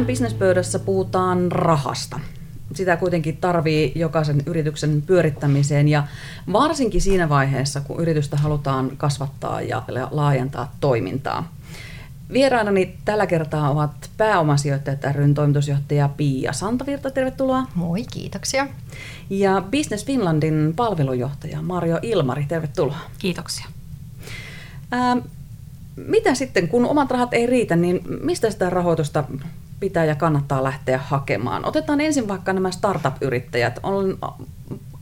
Tänään bisnespöydässä puhutaan rahasta. Sitä kuitenkin tarvii jokaisen yrityksen pyörittämiseen ja varsinkin siinä vaiheessa, kun yritystä halutaan kasvattaa ja laajentaa toimintaa. Vieraanani tällä kertaa ovat pääomasijoittajat ryn toimitusjohtaja Pia Santavirta, tervetuloa. Moi, kiitoksia. Ja Business Finlandin palvelujohtaja Mario Ilmari, tervetuloa. Kiitoksia. Ää, mitä sitten, kun omat rahat ei riitä, niin mistä sitä rahoitusta pitää ja kannattaa lähteä hakemaan? Otetaan ensin vaikka nämä startup-yrittäjät. Olen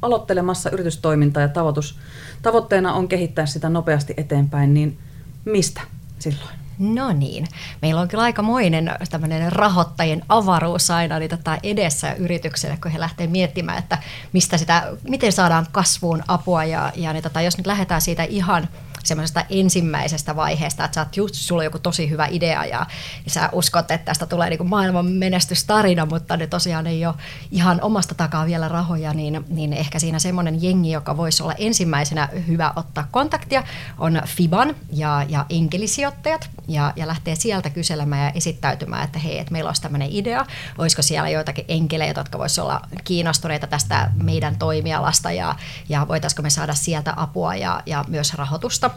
aloittelemassa yritystoimintaa ja tavoitus, tavoitteena on kehittää sitä nopeasti eteenpäin, niin mistä silloin? No niin, meillä on kyllä aikamoinen tämmöinen rahoittajien avaruus aina niin tota edessä yritykselle, kun he lähtee miettimään, että mistä sitä, miten saadaan kasvuun apua ja, ja niin tota, jos nyt lähdetään siitä ihan semmoisesta ensimmäisestä vaiheesta, että sä oot just, sulla on joku tosi hyvä idea ja, ja sä uskot, että tästä tulee niin kuin maailman menestystarina, mutta ne tosiaan ei ole ihan omasta takaa vielä rahoja, niin, niin ehkä siinä semmoinen jengi, joka voisi olla ensimmäisenä hyvä ottaa kontaktia, on Fiban ja, ja enkelisijoittajat ja, ja lähtee sieltä kyselemään ja esittäytymään, että hei, että meillä olisi tämmöinen idea, olisiko siellä joitakin enkeleitä, jotka voisivat olla kiinnostuneita tästä meidän toimialasta ja, ja voitaisiko me saada sieltä apua ja, ja myös rahoitusta.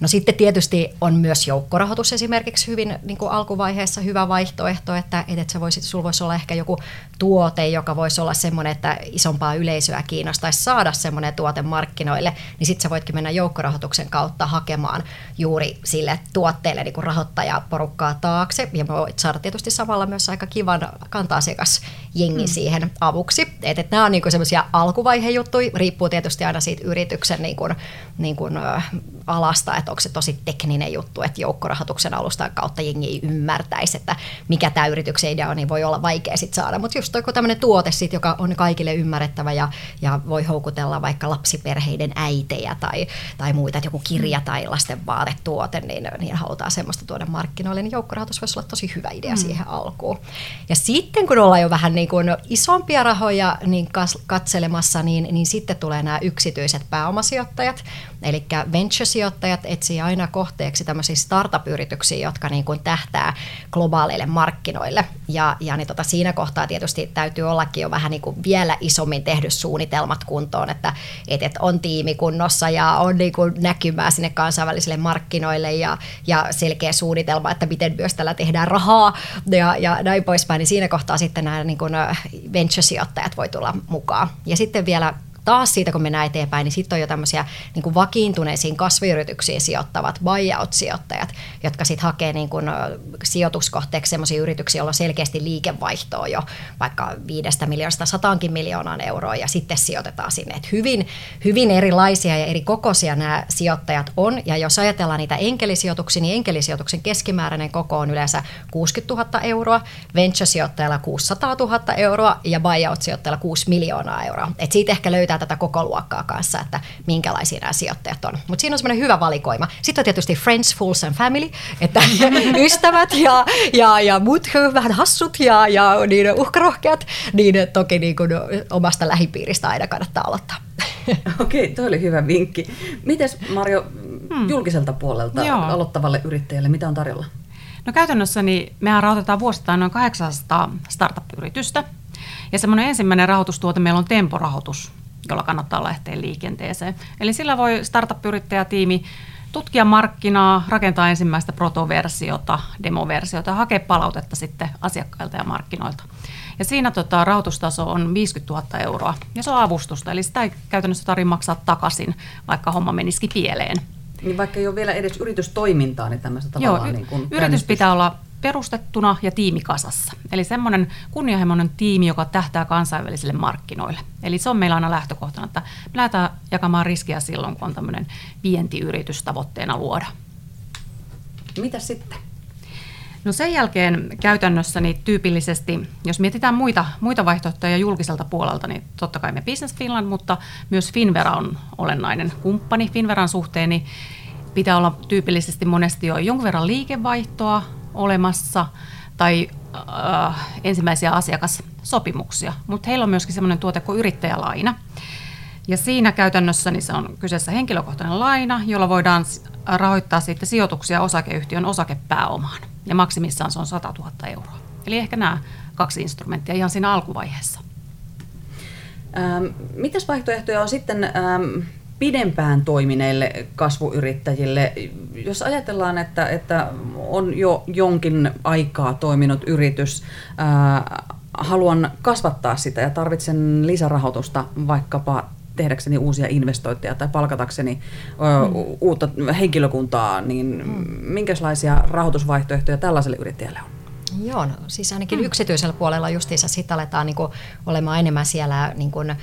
No sitten tietysti on myös joukkorahoitus esimerkiksi hyvin niin kuin alkuvaiheessa hyvä vaihtoehto, että, että se voisi, sulla voisi olla ehkä joku tuote, joka voisi olla semmoinen, että isompaa yleisöä kiinnostaisi saada semmoinen tuote markkinoille, niin sitten sä voitkin mennä joukkorahoituksen kautta hakemaan juuri sille tuotteelle niin kuin rahoittajaporukkaa taakse, ja voit saada tietysti samalla myös aika kivan kanta-asiakas jengi mm. siihen avuksi. Että et nämä on niin semmoisia alkuvaiheen juttuja, riippuu tietysti aina siitä yrityksen niin kuin, niin kuin, alasta, että onko se tosi tekninen juttu, että joukkorahoituksen alustan kautta jengi ei ymmärtäisi, että mikä tämä yrityksen idea on, niin voi olla vaikea sit saada. Mutta just joku tämmöinen tuote, sit, joka on kaikille ymmärrettävä ja, ja voi houkutella vaikka lapsiperheiden äitejä tai, tai muita, että joku kirja tai lasten vaatetuote, niin, niin halutaan semmoista tuoda markkinoille, niin joukkorahoitus voisi olla tosi hyvä idea mm. siihen alkuun. Ja sitten kun ollaan jo vähän niin kuin isompia rahoja niin katselemassa, niin, niin sitten tulee nämä yksityiset pääomasijoittajat, eli venture-sijoittajat etsii aina kohteeksi tämmöisiä startup-yrityksiä, jotka niin kuin tähtää globaaleille markkinoille. Ja, ja niin tota, siinä kohtaa tietysti täytyy ollakin jo vähän niin kuin vielä isommin tehdy suunnitelmat kuntoon, että et, et on tiimi kunnossa ja on niin kuin näkymää sinne kansainvälisille markkinoille ja, ja selkeä suunnitelma, että miten myös tällä tehdään rahaa ja, ja näin poispäin. Niin siinä kohtaa sitten nämä niin kuin venture-sijoittajat voi tulla mukaan. Ja sitten vielä taas siitä, kun mennään eteenpäin, niin sitten on jo tämmöisiä niin vakiintuneisiin kasvuyrityksiin sijoittavat buyout-sijoittajat, jotka sitten hakee niin kuin sijoituskohteeksi sellaisia yrityksiä, joilla on selkeästi liikevaihtoa jo vaikka viidestä miljoonasta sataankin miljoonaan euroa ja sitten sijoitetaan sinne. Et hyvin, hyvin erilaisia ja eri kokoisia nämä sijoittajat on ja jos ajatellaan niitä enkelisijoituksia, niin enkelisijoituksen keskimääräinen koko on yleensä 60 000 euroa, venture-sijoittajalla 600 000 euroa ja buyout-sijoittajalla 6 miljoonaa euroa. Et siitä ehkä löytää tätä koko luokkaa kanssa, että minkälaisia nämä sijoittajat on. Mutta siinä on semmoinen hyvä valikoima. Sitten on tietysti friends, fools and family, että ystävät ja, ja, ja muut vähän hassut ja, ja niin uhkarohkeat, niin toki niin kuin omasta lähipiiristä aina kannattaa aloittaa. Okei, okay, toi oli hyvä vinkki. Mites Marjo, hmm. julkiselta puolelta Joo. aloittavalle yrittäjälle, mitä on tarjolla? No käytännössä niin mehän rahoitetaan vuosittain noin 800 startup-yritystä. Ja semmoinen ensimmäinen rahoitustuote meillä on temporahoitus, jolla kannattaa lähteä liikenteeseen. Eli sillä voi startup-yrittäjätiimi tutkia markkinaa, rakentaa ensimmäistä protoversiota, demoversiota ja hakea palautetta sitten asiakkailta ja markkinoilta. Ja siinä tota, rahoitustaso on 50 000 euroa ja se on avustusta, eli sitä ei käytännössä tarvitse maksaa takaisin, vaikka homma menisikin pieleen. Niin vaikka ei ole vielä edes yritystoimintaa, niin tämmöistä tavallaan Joo, y- niin kuin yritys pitää olla perustettuna ja tiimikasassa. Eli semmoinen kunnianhimoinen tiimi, joka tähtää kansainvälisille markkinoille. Eli se on meillä aina lähtökohtana, että me lähdetään jakamaan riskiä silloin, kun on tämmöinen vientiyritys tavoitteena luoda. Mitä sitten? No sen jälkeen käytännössä niin tyypillisesti, jos mietitään muita, muita vaihtoehtoja julkiselta puolelta, niin totta kai me Business Finland, mutta myös Finvera on olennainen kumppani. Finveran suhteen niin pitää olla tyypillisesti monesti jo jonkun verran liikevaihtoa, olemassa tai äh, ensimmäisiä asiakassopimuksia, mutta heillä on myöskin sellainen tuote kuin yrittäjälaina. Ja siinä käytännössä niin se on kyseessä henkilökohtainen laina, jolla voidaan rahoittaa sitten sijoituksia osakeyhtiön osakepääomaan. Ja maksimissaan se on 100 000 euroa. Eli ehkä nämä kaksi instrumenttia ihan siinä alkuvaiheessa. Ähm, mitäs vaihtoehtoja on sitten ähm, pidempään toimineille kasvuyrittäjille? Jos ajatellaan, että, että on jo jonkin aikaa toiminut yritys, äh, haluan kasvattaa sitä ja tarvitsen lisärahoitusta vaikkapa tehdäkseni uusia investointeja tai palkatakseni ö, mm. uutta henkilökuntaa, niin mm. minkälaisia rahoitusvaihtoehtoja tällaiselle yrittäjälle on? Joo, no, siis ainakin mm. yksityisellä puolella justiinsa sitten aletaan niin kuin, olemaan enemmän siellä niin kuin,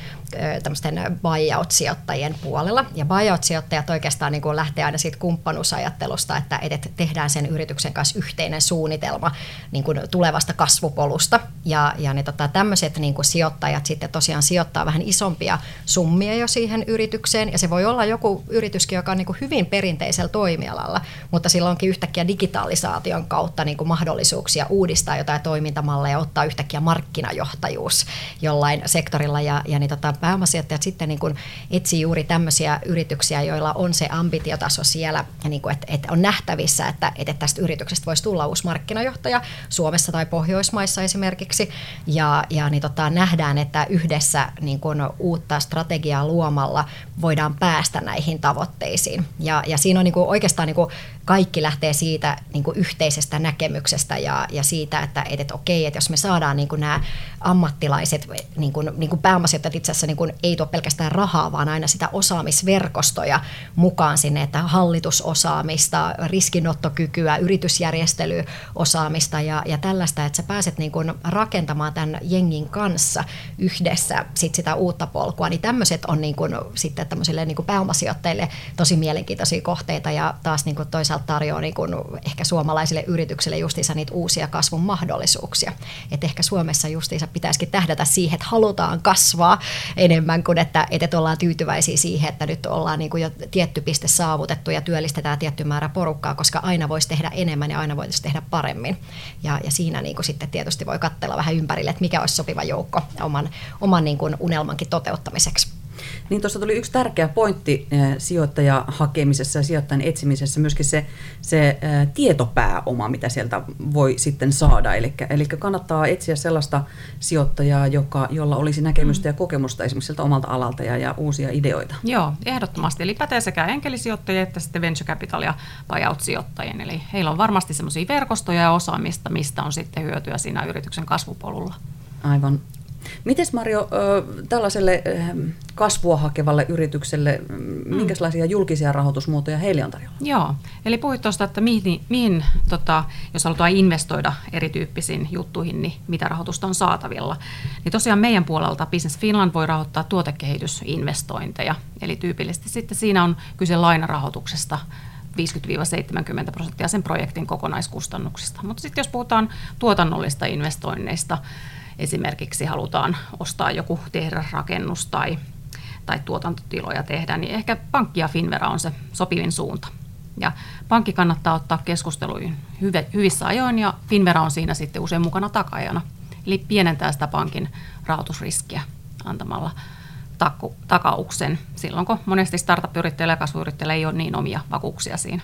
tämmöisten buyout-sijoittajien puolella. Ja buyout-sijoittajat oikeastaan niin kuin, lähtee aina siitä kumppanuusajattelusta, että edet tehdään sen yrityksen kanssa yhteinen suunnitelma niin kuin, tulevasta kasvupolusta. Ja, ja ne tota, tämmöiset niin kuin, sijoittajat sitten tosiaan sijoittaa vähän isompia summia jo siihen yritykseen. Ja se voi olla joku yrityskin, joka on niin kuin, hyvin perinteisellä toimialalla, mutta sillä onkin yhtäkkiä digitalisaation kautta niin kuin, mahdollisuuksia uudistaa jotain toimintamalleja ja ottaa yhtäkkiä markkinajohtajuus jollain sektorilla. Ja, ja niin tota, pääomasijoittajat sitten niin kuin etsii juuri tämmöisiä yrityksiä, joilla on se ambitiotaso siellä, ja niin kuin, että, että on nähtävissä, että, että tästä yrityksestä voisi tulla uusi markkinajohtaja Suomessa tai Pohjoismaissa esimerkiksi. Ja, ja niin tota, nähdään, että yhdessä niin kuin uutta strategiaa luomalla voidaan päästä näihin tavoitteisiin. Ja, ja siinä on niin kuin oikeastaan niin kuin kaikki lähtee siitä niin kuin yhteisestä näkemyksestä ja, ja siitä, että, että, että okei, että jos me saadaan niin kuin nämä ammattilaiset, niin kuin, niin kuin pääomasijoittajat itse asiassa niin kuin, ei tuo pelkästään rahaa, vaan aina sitä osaamisverkostoja mukaan sinne, että hallitusosaamista, riskinottokykyä, yritysjärjestelyosaamista ja, ja tällaista, että sä pääset niin kuin rakentamaan tämän jengin kanssa yhdessä sit sitä uutta polkua, niin tämmöiset on niin kuin, sitten niin kuin pääomasijoittajille tosi mielenkiintoisia kohteita ja taas niin kuin toisaalta tarjoaa niin kuin ehkä suomalaisille yrityksille justiinsa niitä uusia kasvun mahdollisuuksia. Et ehkä Suomessa justiinsa pitäisikin tähdätä siihen, että halutaan kasvaa enemmän kuin että, että ollaan tyytyväisiä siihen, että nyt ollaan niin kuin jo tietty piste saavutettu ja työllistetään tietty määrä porukkaa, koska aina voisi tehdä enemmän ja aina voisi tehdä paremmin. Ja, ja siinä niin kuin sitten tietysti voi katsella vähän ympärille, että mikä olisi sopiva joukko oman, oman niin kuin unelmankin toteuttamiseksi. Niin tuossa tuli yksi tärkeä pointti eh, sijoittajan hakemisessa ja sijoittajan etsimisessä, myöskin se, se eh, tietopääoma, mitä sieltä voi sitten saada. Eli, eli kannattaa etsiä sellaista sijoittajaa, joka, jolla olisi näkemystä ja kokemusta esimerkiksi sieltä omalta alalta ja, ja uusia ideoita. Joo, ehdottomasti. Eli pätee sekä enkelisijoittajia että sitten venture capital ja buyout-sijoittajien. Eli heillä on varmasti semmoisia verkostoja ja osaamista, mistä on sitten hyötyä siinä yrityksen kasvupolulla. Aivan, Miten Mario, tällaiselle kasvua hakevalle yritykselle, mm. minkälaisia julkisia rahoitusmuotoja heille on tarjolla? Joo, eli puhuit tuosta, että mihin, mihin tota, jos halutaan investoida erityyppisiin juttuihin, niin mitä rahoitusta on saatavilla. Niin tosiaan meidän puolelta Business Finland voi rahoittaa tuotekehitysinvestointeja, eli tyypillisesti sitten siinä on kyse lainarahoituksesta 50-70 prosenttia sen projektin kokonaiskustannuksista. Mutta sitten jos puhutaan tuotannollista investoinneista, esimerkiksi halutaan ostaa joku rakennus tai, tai tuotantotiloja tehdä, niin ehkä pankki ja Finvera on se sopivin suunta. Ja pankki kannattaa ottaa keskusteluihin hyvissä ajoin ja Finvera on siinä sitten usein mukana takajana. Eli pienentää sitä pankin rahoitusriskiä antamalla takku, takauksen silloin, kun monesti startup-yrittäjillä ja kasvuyrittäjillä ei ole niin omia vakuuksia siinä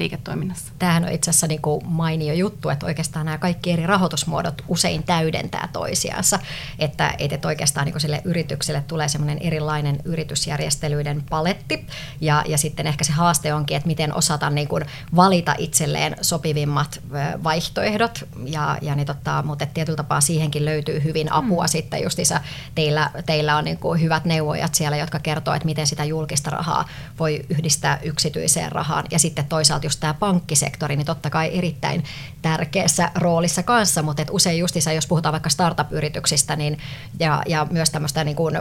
liiketoiminnassa. Tämähän on itse asiassa niin kuin mainio juttu, että oikeastaan nämä kaikki eri rahoitusmuodot usein täydentää toisiansa, että, että oikeastaan niin kuin sille yritykselle tulee semmoinen erilainen yritysjärjestelyiden paletti. Ja, ja sitten ehkä se haaste onkin, että miten osata niin kuin valita itselleen sopivimmat vaihtoehdot. Ja, ja niin totta, mutta tietyllä tapaa siihenkin löytyy hyvin apua mm. sitten justiinsa. Teillä, teillä on niin kuin hyvät neuvojat siellä, jotka kertoo, että miten sitä julkista rahaa voi yhdistää yksityiseen rahaan. Ja sitten toisaalta just tämä pankkisektori, niin totta kai erittäin tärkeässä roolissa kanssa, mutta et usein justissa, jos puhutaan vaikka startup-yrityksistä niin, ja, ja myös tämmöistä niin kuin,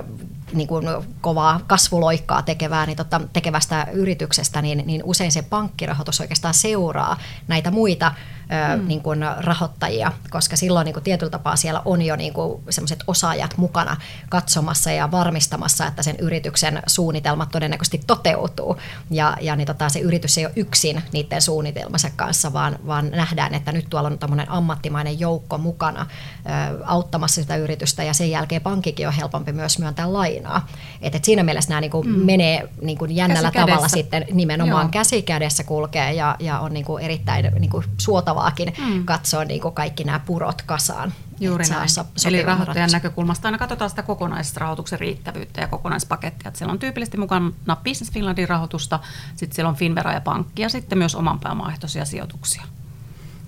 niin kuin kovaa kasvuloikkaa tekevää, niin totta, tekevästä yrityksestä, niin, niin usein se pankkirahoitus oikeastaan seuraa näitä muita mm. niin kuin rahoittajia, koska silloin niin kuin tietyllä tapaa siellä on jo niin sellaiset osaajat mukana katsomassa ja varmistamassa, että sen yrityksen suunnitelmat todennäköisesti toteutuu. Ja, ja niin tota, se yritys ei ole yksin niiden suunnitelmansa kanssa, vaan, vaan nähdään, että nyt tuolla on tämmöinen ammattimainen joukko mukana ö, auttamassa sitä yritystä ja sen jälkeen pankkikin on helpompi myös myöntää lainaa. Et, et siinä mielessä nämä niin kuin mm. menee niin kuin jännällä tavalla sitten nimenomaan Joo. käsi kädessä kulkee ja, ja on niin kuin erittäin niin kuin suotava luontevaakin mm. katsoa niin kuin kaikki nämä purot kasaan. Juuri näin. So, Eli rahoittajan näkökulmasta aina katsotaan sitä kokonaisrahoituksen riittävyyttä ja kokonaispakettia. Että siellä on tyypillisesti mukana Business Finlandin rahoitusta, sitten siellä on Finvera ja pankki ja sitten myös oman pääomaehtoisia sijoituksia.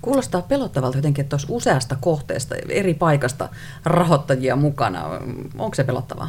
Kuulostaa pelottavalta jotenkin, että olisi useasta kohteesta, eri paikasta rahoittajia mukana. Onko se pelottavaa?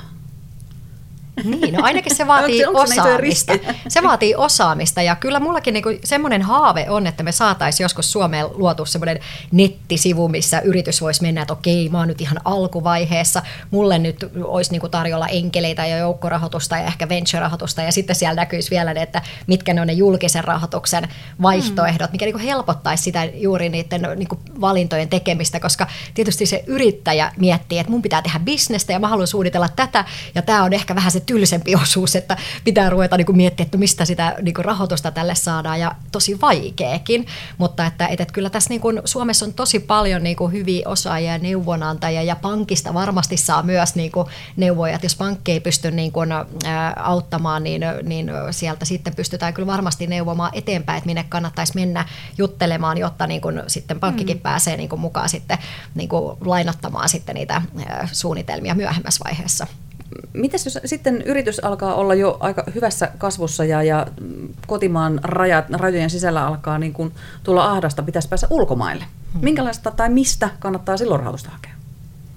Niin, no ainakin se vaatii se, osaamista. Se vaatii osaamista ja kyllä mullakin niinku semmoinen haave on, että me saataisiin joskus Suomeen luotu semmoinen nettisivu, missä yritys voisi mennä, että okei, mä oon nyt ihan alkuvaiheessa, mulle nyt olisi niinku tarjolla enkeleitä ja joukkorahoitusta ja ehkä venture-rahoitusta ja sitten siellä näkyisi vielä ne, että mitkä ne on ne julkisen rahoituksen vaihtoehdot, mikä niinku helpottaisi sitä juuri niiden niinku valintojen tekemistä, koska tietysti se yrittäjä miettii, että mun pitää tehdä bisnestä ja mä haluan suunnitella tätä ja tämä on ehkä vähän se tylsempi osuus, että pitää ruveta niin kuin miettiä, että mistä sitä niin kuin rahoitusta tälle saadaan ja tosi vaikeakin, mutta että, että kyllä tässä niin kuin Suomessa on tosi paljon niin kuin hyviä osaajia ja neuvonantajia ja pankista varmasti saa myös niin kuin neuvoja, että jos pankki ei pysty niin kuin, ä, auttamaan, niin, niin sieltä sitten pystytään kyllä varmasti neuvomaan eteenpäin, että minne kannattaisi mennä juttelemaan, jotta niin kuin sitten pankkikin mm. pääsee niin kuin mukaan sitten niin kuin lainottamaan sitten niitä suunnitelmia myöhemmässä vaiheessa. Mitäs jos sitten yritys alkaa olla jo aika hyvässä kasvussa ja, ja kotimaan rajat, rajojen sisällä alkaa niin kuin tulla ahdasta, pitäisi päästä ulkomaille? Hmm. Minkälaista tai mistä kannattaa silloin rahoitusta hakea?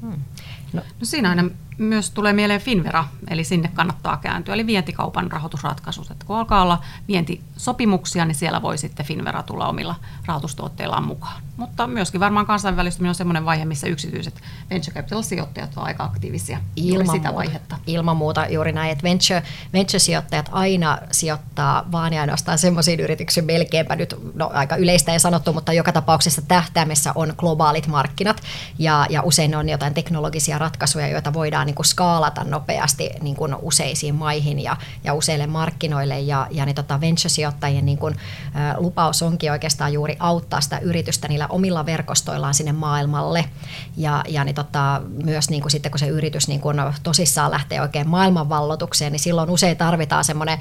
Hmm. No, no siinä aina myös tulee mieleen Finvera, eli sinne kannattaa kääntyä, eli vientikaupan rahoitusratkaisut. Että kun alkaa olla vientisopimuksia, niin siellä voi sitten Finvera tulla omilla rahoitustuotteillaan mukaan. Mutta myöskin varmaan kansainvälistyminen on sellainen vaihe, missä yksityiset venture capital-sijoittajat ovat aika aktiivisia ilman sitä muuta, vaihetta. Ilman muuta juuri näin, että venture, venture-sijoittajat aina sijoittaa vaan ja ainoastaan semmoisiin yrityksiin melkeinpä nyt, no aika yleistä ei sanottu, mutta joka tapauksessa tähtäimessä on globaalit markkinat ja, ja usein on jotain teknologisia ratkaisuja, joita voidaan niin kuin skaalata nopeasti niin kuin useisiin maihin ja, ja useille markkinoille. Ja, ja niin tota venture-sijoittajien niin kuin, ä, lupaus onkin oikeastaan juuri auttaa sitä yritystä niillä omilla verkostoillaan sinne maailmalle. Ja, ja niin tota, myös niin kuin sitten kun se yritys niin kuin tosissaan lähtee oikein maailmanvallotukseen, niin silloin usein tarvitaan semmoinen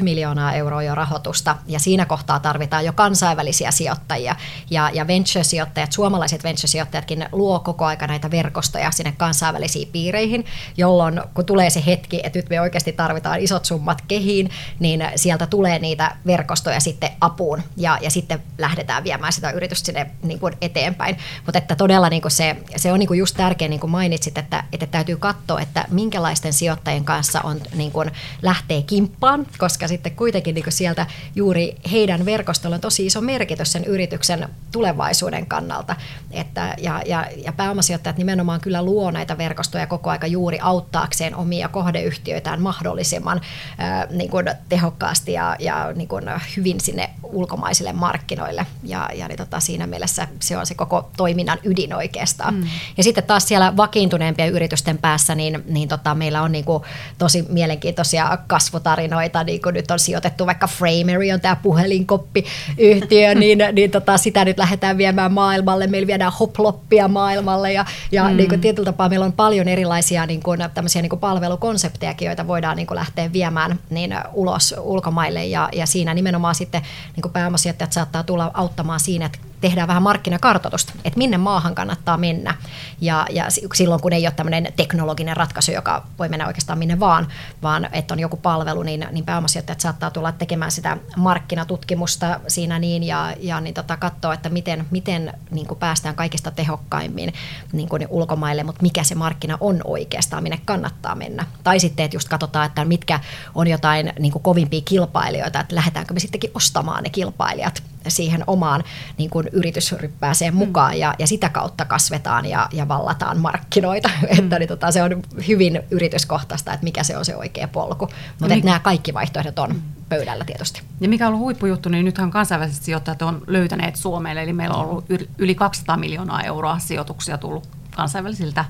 10-30 miljoonaa euroa jo rahoitusta. Ja siinä kohtaa tarvitaan jo kansainvälisiä sijoittajia. Ja, ja venture-sijoittajat, suomalaiset venture-sijoittajatkin luo koko aika näitä verkostoja sinne kansainvälisiin piireihin, jolloin kun tulee se hetki, että nyt me oikeasti tarvitaan isot summat kehiin, niin sieltä tulee niitä verkostoja sitten apuun ja, ja sitten lähdetään viemään sitä yritystä sinne niin kuin eteenpäin. Mutta että todella niin kuin se, se on niin kuin just tärkeä, niin kuin mainitsit, että, että täytyy katsoa, että minkälaisten sijoittajien kanssa on niin kuin lähtee kimppaan, koska sitten kuitenkin niin kuin sieltä juuri heidän verkostolla on tosi iso merkitys sen yrityksen tulevaisuuden kannalta. Että, ja, ja, ja pääomasijoittajat nimenomaan kyllä luo näitä verkostoja verkostoja koko aika juuri auttaakseen omia kohdeyhtiöitään mahdollisimman äh, niin kuin tehokkaasti ja, ja niin kuin hyvin sinne ulkomaisille markkinoille. Ja, ja niin tota, siinä mielessä se on se koko toiminnan ydin oikeastaan. Mm. Ja sitten taas siellä vakiintuneempien yritysten päässä, niin, niin tota, meillä on niin kuin tosi mielenkiintoisia kasvutarinoita, niin kuin nyt on sijoitettu vaikka Framery on tämä puhelinkoppiyhtiö, niin, niin tota, sitä nyt lähdetään viemään maailmalle. Meillä viedään hoploppia maailmalle ja, ja mm. niin kuin tietyllä tapaa meillä on paljon paljon erilaisia niin kuin, tämmöisiä niin kuin palvelukonseptejakin, joita voidaan niin kuin lähteä viemään niin ulos ulkomaille. Ja, ja siinä nimenomaan sitten niin kuin pääomasijoittajat saattaa tulla auttamaan siinä, että tehdään vähän markkinakartoitusta, että minne maahan kannattaa mennä. Ja, ja silloin, kun ei ole tämmöinen teknologinen ratkaisu, joka voi mennä oikeastaan minne vaan, vaan että on joku palvelu, niin, niin pääomasijoittajat saattaa tulla tekemään sitä markkinatutkimusta siinä niin ja, ja niin tota, katsoa, että miten, miten niin kuin päästään kaikista tehokkaimmin niin kuin ulkomaille, mutta mikä se markkina on oikeastaan, minne kannattaa mennä. Tai sitten, että just katsotaan, että mitkä on jotain niin kuin kovimpia kilpailijoita, että lähdetäänkö me sittenkin ostamaan ne kilpailijat siihen omaan niin kuin yritysryppääseen mm. mukaan ja, ja sitä kautta kasvetaan ja, ja vallataan markkinoita. Mm. että niin, tota, se on hyvin yrityskohtaista, että mikä se on se oikea polku. Mutta no, nämä kaikki vaihtoehdot on pöydällä tietysti. Ja mikä on ollut huippujuttu, niin nythän kansainväliset sijoittajat on löytäneet Suomelle, eli meillä on ollut yli 200 miljoonaa euroa sijoituksia tullut kansainvälisiltä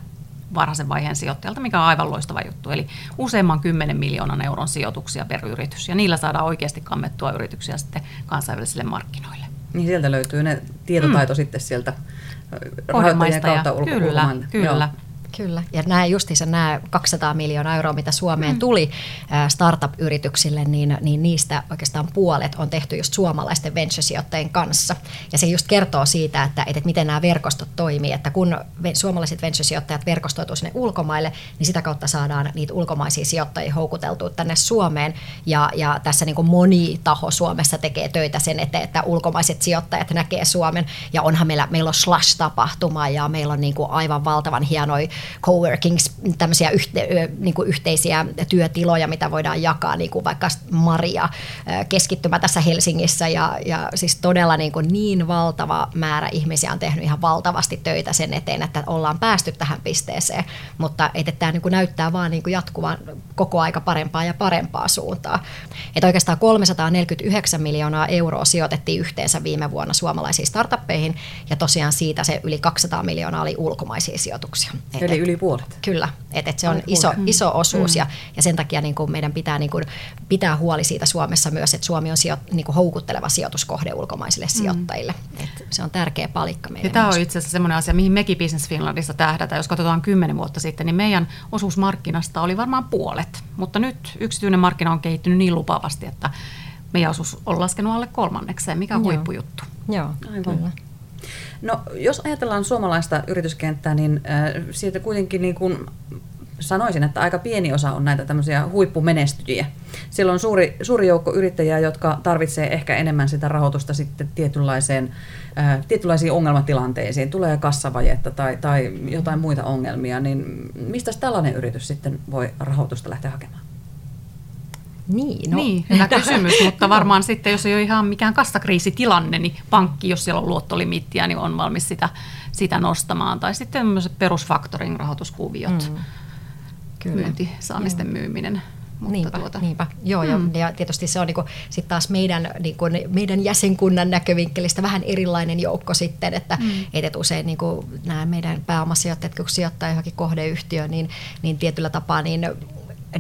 varhaisen vaiheen sijoittajalta, mikä on aivan loistava juttu. Eli useamman 10 miljoonan euron sijoituksia per yritys, ja niillä saadaan oikeasti kammettua yrityksiä sitten kansainvälisille markkinoille. Niin sieltä löytyy ne tietotaito mm. sitten sieltä rahoittajien kautta ulko- kyllä, kyllä. Kyllä, ja nämä justiinsa nämä 200 miljoonaa euroa, mitä Suomeen mm. tuli startup-yrityksille, niin, niin niistä oikeastaan puolet on tehty just suomalaisten venture-sijoittajien kanssa. Ja se just kertoo siitä, että, että miten nämä verkostot toimii, että kun suomalaiset venture-sijoittajat verkostoituu sinne ulkomaille, niin sitä kautta saadaan niitä ulkomaisia sijoittajia houkuteltua tänne Suomeen. Ja, ja tässä niin kuin moni taho Suomessa tekee töitä sen eteen, että ulkomaiset sijoittajat näkee Suomen. Ja onhan meillä, meillä on Slash-tapahtuma ja meillä on niin kuin aivan valtavan hienoja coworkings, tämmöisiä yhte, niin kuin yhteisiä työtiloja, mitä voidaan jakaa, niin kuin vaikka Maria keskittymä tässä Helsingissä ja, ja siis todella niin, kuin niin valtava määrä ihmisiä on tehnyt ihan valtavasti töitä sen eteen, että ollaan päästy tähän pisteeseen, mutta että tämä niin kuin näyttää vaan niin kuin jatkuvan koko aika parempaa ja parempaa suuntaa. Että oikeastaan 349 miljoonaa euroa sijoitettiin yhteensä viime vuonna suomalaisiin startuppeihin ja tosiaan siitä se yli 200 miljoonaa oli ulkomaisia sijoituksia. Eli yli puolet. Kyllä, että et se on iso, iso osuus mm. ja, ja sen takia niin kuin meidän pitää niin kuin pitää huoli siitä Suomessa myös, että Suomi on sijo, niin kuin houkutteleva sijoituskohde ulkomaisille mm. sijoittajille. Et se on tärkeä palikka meille. Ja tämä on itse asiassa sellainen asia, mihin mekin Business Finlandissa tähdätään. Jos katsotaan kymmenen vuotta sitten, niin meidän osuus markkinasta oli varmaan puolet, mutta nyt yksityinen markkina on kehittynyt niin lupaavasti, että meidän osuus on laskenut alle kolmannekseen, mikä on Joo. huippujuttu. Joo, Aivan. kyllä. No, jos ajatellaan suomalaista yrityskenttää, niin äh, siitä kuitenkin niin kuin sanoisin, että aika pieni osa on näitä tämmöisiä huippumenestyjiä. Siellä on suuri, suuri joukko yrittäjiä, jotka tarvitsee ehkä enemmän sitä rahoitusta sitten tietynlaiseen, äh, tietynlaisiin ongelmatilanteisiin. Tulee kassavajetta tai, tai jotain muita ongelmia, niin mistä tällainen yritys sitten voi rahoitusta lähteä hakemaan? Niin, no. niin, hyvä kysymys, mutta varmaan sitten, jos ei ole ihan mikään kassakriisitilanne, niin pankki, jos siellä on luottolimittiä, niin on valmis sitä, sitä nostamaan. Tai sitten tämmöiset perusfaktorin rahoituskuviot, mm. Kyllä. myynti, saamisten Joo. myyminen. Mutta niinpä, tuota. niinpä. Joo, mm. ja, ja tietysti se on niinku, sit taas meidän, niinku, meidän jäsenkunnan näkövinkkelistä vähän erilainen joukko sitten, että mm. et usein niinku, nämä meidän pääomasijoittajat, kun sijoittaa johonkin kohdeyhtiöön, niin, niin tietyllä tapaa niin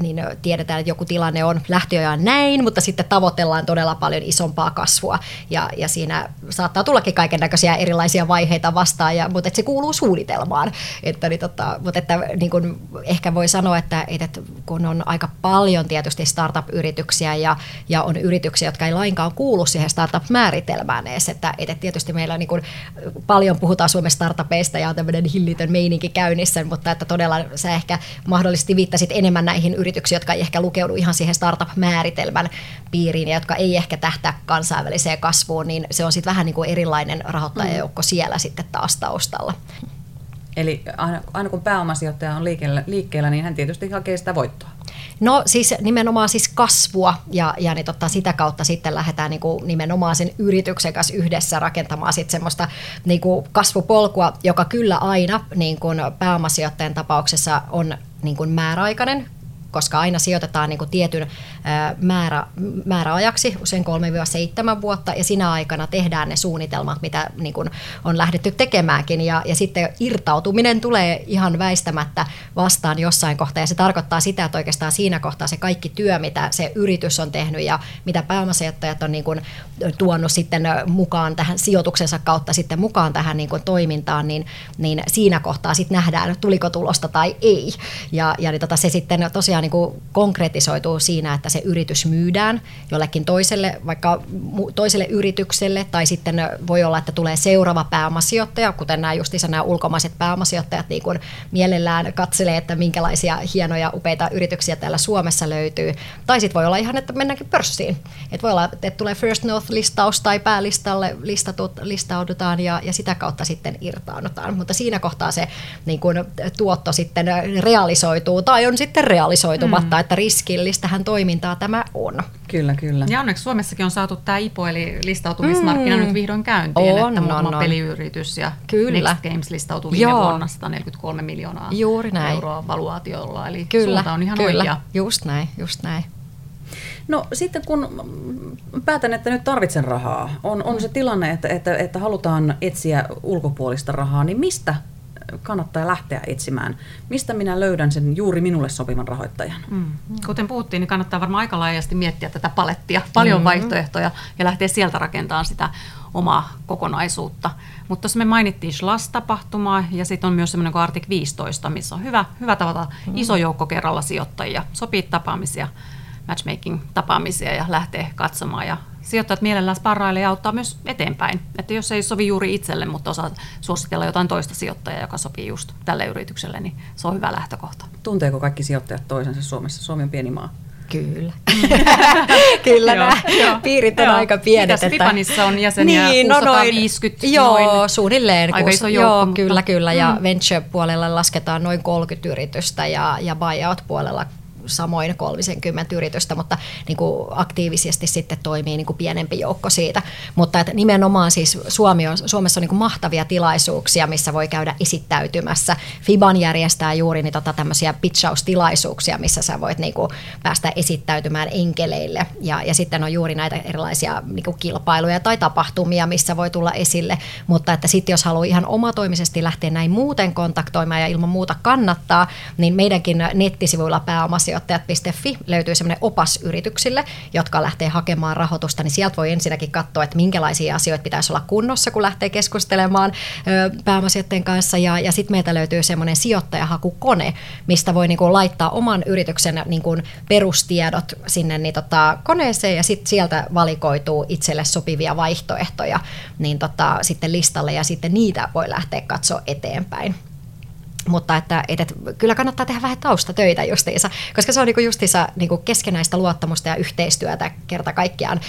niin tiedetään, että joku tilanne on lähtöjään näin, mutta sitten tavoitellaan todella paljon isompaa kasvua ja, ja siinä saattaa tullakin kaiken näköisiä erilaisia vaiheita vastaan, ja, mutta että se kuuluu suunnitelmaan. Että, niin, tota, mutta että niin kuin ehkä voi sanoa, että, että kun on aika paljon tietysti startup-yrityksiä ja, ja on yrityksiä, jotka ei lainkaan kuulu siihen startup-määritelmään edes, että, että tietysti meillä niin kuin paljon puhutaan Suomessa startupeista ja on tämmöinen hillitön meininki käynnissä, mutta että todella sä ehkä mahdollisesti viittasit enemmän näihin yrityksiä, jotka ei ehkä lukeudu ihan siihen startup-määritelmän piiriin ja jotka ei ehkä tähtää kansainväliseen kasvuun, niin se on sitten vähän niin kuin erilainen rahoittajajoukko mm. siellä sitten taas taustalla. Eli aina, aina kun pääomasijoittaja on liikkeellä, liikkeellä, niin hän tietysti hakee sitä voittoa. No siis nimenomaan siis kasvua ja, ja niin totta, sitä kautta sitten lähdetään niin kuin nimenomaan sen yrityksen kanssa yhdessä rakentamaan sitten semmoista niin kuin kasvupolkua, joka kyllä aina niin kuin pääomasijoittajan tapauksessa on niin kuin määräaikainen, koska aina sijoitetaan niin kuin tietyn määrä, määräajaksi, usein 3-7 vuotta, ja sinä aikana tehdään ne suunnitelmat, mitä niin kuin on lähdetty tekemäänkin, ja, ja sitten irtautuminen tulee ihan väistämättä vastaan jossain kohtaa, ja se tarkoittaa sitä, että oikeastaan siinä kohtaa se kaikki työ, mitä se yritys on tehnyt, ja mitä pääomasijoittajat on niin kuin tuonut sitten mukaan tähän sijoituksensa kautta sitten mukaan tähän niin kuin toimintaan, niin, niin siinä kohtaa sitten nähdään, tuliko tulosta tai ei, ja, ja niin tota, se sitten tosiaan niin kuin konkretisoituu siinä, että se yritys myydään jollekin toiselle, vaikka toiselle yritykselle, tai sitten voi olla, että tulee seuraava pääomasijoittaja, kuten nämä justiinsa nämä ulkomaiset pääomasijoittajat niin kuin mielellään katselee, että minkälaisia hienoja, upeita yrityksiä täällä Suomessa löytyy. Tai sitten voi olla ihan, että mennäänkin pörssiin. Et voi olla, että tulee First North-listaus tai päälistalle listatut, listaudutaan ja, ja sitä kautta sitten irtaannutaan. Mutta siinä kohtaa se niin kuin, tuotto sitten realisoituu tai on sitten realisoitumatta, mm. että riskillistähän toimintaa tämä on. Kyllä, kyllä. Ja onneksi Suomessakin on saatu tämä IPO, eli listautumismarkkina mm. nyt vihdoin käyntiin, on, että muutama on, peliyritys ja kyllä. Next Games listautui viime Joo. vuonna 143 miljoonaa Juuri näin. euroa valuaatiolla, eli kyllä, suunta on ihan kyllä. oikea. Just näin, just näin. No sitten kun päätän, että nyt tarvitsen rahaa, on, on se tilanne, että, että, että halutaan etsiä ulkopuolista rahaa, niin mistä kannattaa lähteä etsimään? Mistä minä löydän sen juuri minulle sopivan rahoittajan? Mm. Kuten puhuttiin, niin kannattaa varmaan aika laajasti miettiä tätä palettia, paljon mm. vaihtoehtoja ja lähteä sieltä rakentamaan sitä omaa kokonaisuutta. Mutta tuossa me mainittiin Schloss-tapahtumaa ja sitten on myös semmoinen kuin Artik 15, missä on hyvä, hyvä tavata mm. iso joukko kerralla sijoittajia, sopii tapaamisia, matchmaking-tapaamisia ja lähteä katsomaan ja sijoittajat mielellään sparrailee ja auttaa myös eteenpäin. Että jos ei sovi juuri itselle, mutta osaa suositella jotain toista sijoittajaa, joka sopii just tälle yritykselle, niin se on hyvä lähtökohta. Tunteeko kaikki sijoittajat toisensa Suomessa? Suomi on pieni maa. Kyllä. Kyllä nämä piirit on joo. aika pienet. Mitäs Fipanissa on jäseniä niin, 650? No noin, joo, noin. suunnilleen. Aika iso joukko, joo, mutta... kyllä, kyllä. Ja mm. venture-puolella lasketaan noin 30 yritystä ja, ja buyout-puolella samoin 30 yritystä, mutta niin kuin aktiivisesti sitten toimii niin kuin pienempi joukko siitä. Mutta että nimenomaan siis Suomi on, Suomessa on niin kuin mahtavia tilaisuuksia, missä voi käydä esittäytymässä. Fiban järjestää juuri niitä tota tämmöisiä pitchaustilaisuuksia, missä sä voit niin kuin päästä esittäytymään enkeleille. Ja, ja sitten on juuri näitä erilaisia niin kuin kilpailuja tai tapahtumia, missä voi tulla esille. Mutta että sitten jos haluaa ihan omatoimisesti lähteä näin muuten kontaktoimaan ja ilman muuta kannattaa, niin meidänkin nettisivuilla pääomasi sijoittajat.fi löytyy semmoinen opas yrityksille, jotka lähtee hakemaan rahoitusta, niin sieltä voi ensinnäkin katsoa, että minkälaisia asioita pitäisi olla kunnossa, kun lähtee keskustelemaan pääomasijoittajien kanssa. Ja, ja sitten meiltä löytyy semmoinen sijoittajahakukone, mistä voi niinku laittaa oman yrityksen niinku perustiedot sinne niin tota, koneeseen ja sitten sieltä valikoituu itselle sopivia vaihtoehtoja niin tota, sitten listalle ja sitten niitä voi lähteä katsoa eteenpäin. Mutta että, että, kyllä kannattaa tehdä vähän taustatöitä justiinsa, koska se on niinku justiinsa niinku keskenäistä luottamusta ja yhteistyötä kerta kaikkiaan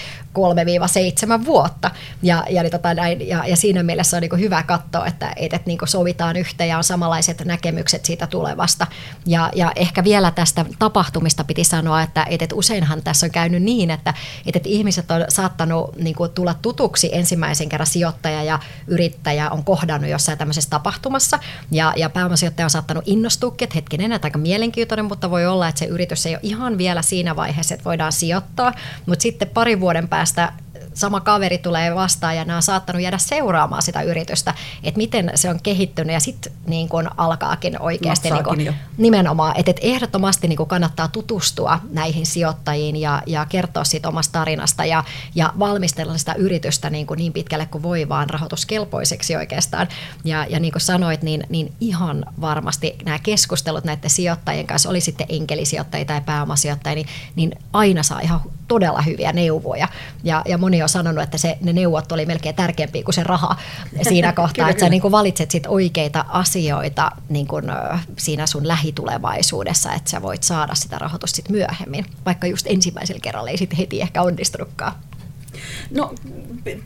3-7 vuotta. Ja, ja, niin tota näin, ja, ja siinä mielessä on niinku hyvä katsoa, että, että, niinku sovitaan yhteen ja on samanlaiset näkemykset siitä tulevasta. Ja, ja ehkä vielä tästä tapahtumista piti sanoa, että, että useinhan tässä on käynyt niin, että, että ihmiset on saattanut niinku tulla tutuksi ensimmäisen kerran sijoittaja ja yrittäjä on kohdannut jossain tämmöisessä tapahtumassa ja, ja pääomassa sijoittaja on saattanut innostua, että hetkinen, että aika mielenkiintoinen, mutta voi olla, että se yritys ei ole ihan vielä siinä vaiheessa, että voidaan sijoittaa, mutta sitten parin vuoden päästä sama kaveri tulee vastaan ja nämä on saattanut jäädä seuraamaan sitä yritystä, että miten se on kehittynyt ja sitten niin kun alkaakin oikeasti niin kun, nimenomaan, että et ehdottomasti niin kun kannattaa tutustua näihin sijoittajiin ja, ja kertoa siitä omasta tarinasta ja, ja valmistella sitä yritystä niin, kuin niin pitkälle kuin voi vaan rahoituskelpoiseksi oikeastaan. Ja, ja niin kuin sanoit, niin, niin ihan varmasti nämä keskustelut näiden sijoittajien kanssa, oli sitten enkelisijoittajia tai pääomasijoittajia, niin, niin aina saa ihan todella hyviä neuvoja. Ja, ja moni on sanonut, että se, ne neuvot oli melkein tärkeämpiä kuin se raha siinä kohtaa, että sä niin kuin valitset sit oikeita asioita niin kuin, siinä sun lähitulevaisuudessa, että sä voit saada sitä rahoitusta sit myöhemmin, vaikka just ensimmäisellä kerralla ei sitten heti ehkä onnistunutkaan. No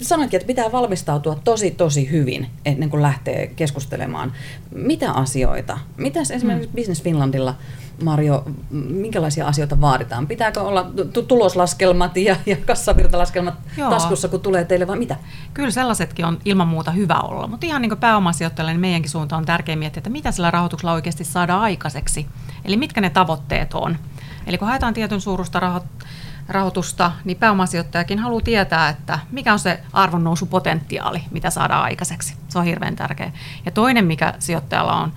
sanoitkin, että pitää valmistautua tosi tosi hyvin ennen kuin lähtee keskustelemaan. Mitä asioita? Mitäs esimerkiksi mm. Business Finlandilla Marjo, minkälaisia asioita vaaditaan? Pitääkö olla tuloslaskelmat ja, ja kassavirtalaskelmat Joo. taskussa, kun tulee teille vai mitä? Kyllä sellaisetkin on ilman muuta hyvä olla, mutta ihan niin kuin pääomasijoittajalle, niin meidänkin suunta on tärkeää miettiä, että mitä sillä rahoituksella oikeasti saadaan aikaiseksi. Eli mitkä ne tavoitteet on. Eli kun haetaan tietyn suurusta raho- rahoitusta, niin pääomasijoittajakin haluaa tietää, että mikä on se arvonnousupotentiaali, mitä saadaan aikaiseksi. Se on hirveän tärkeä. Ja toinen, mikä sijoittajalla on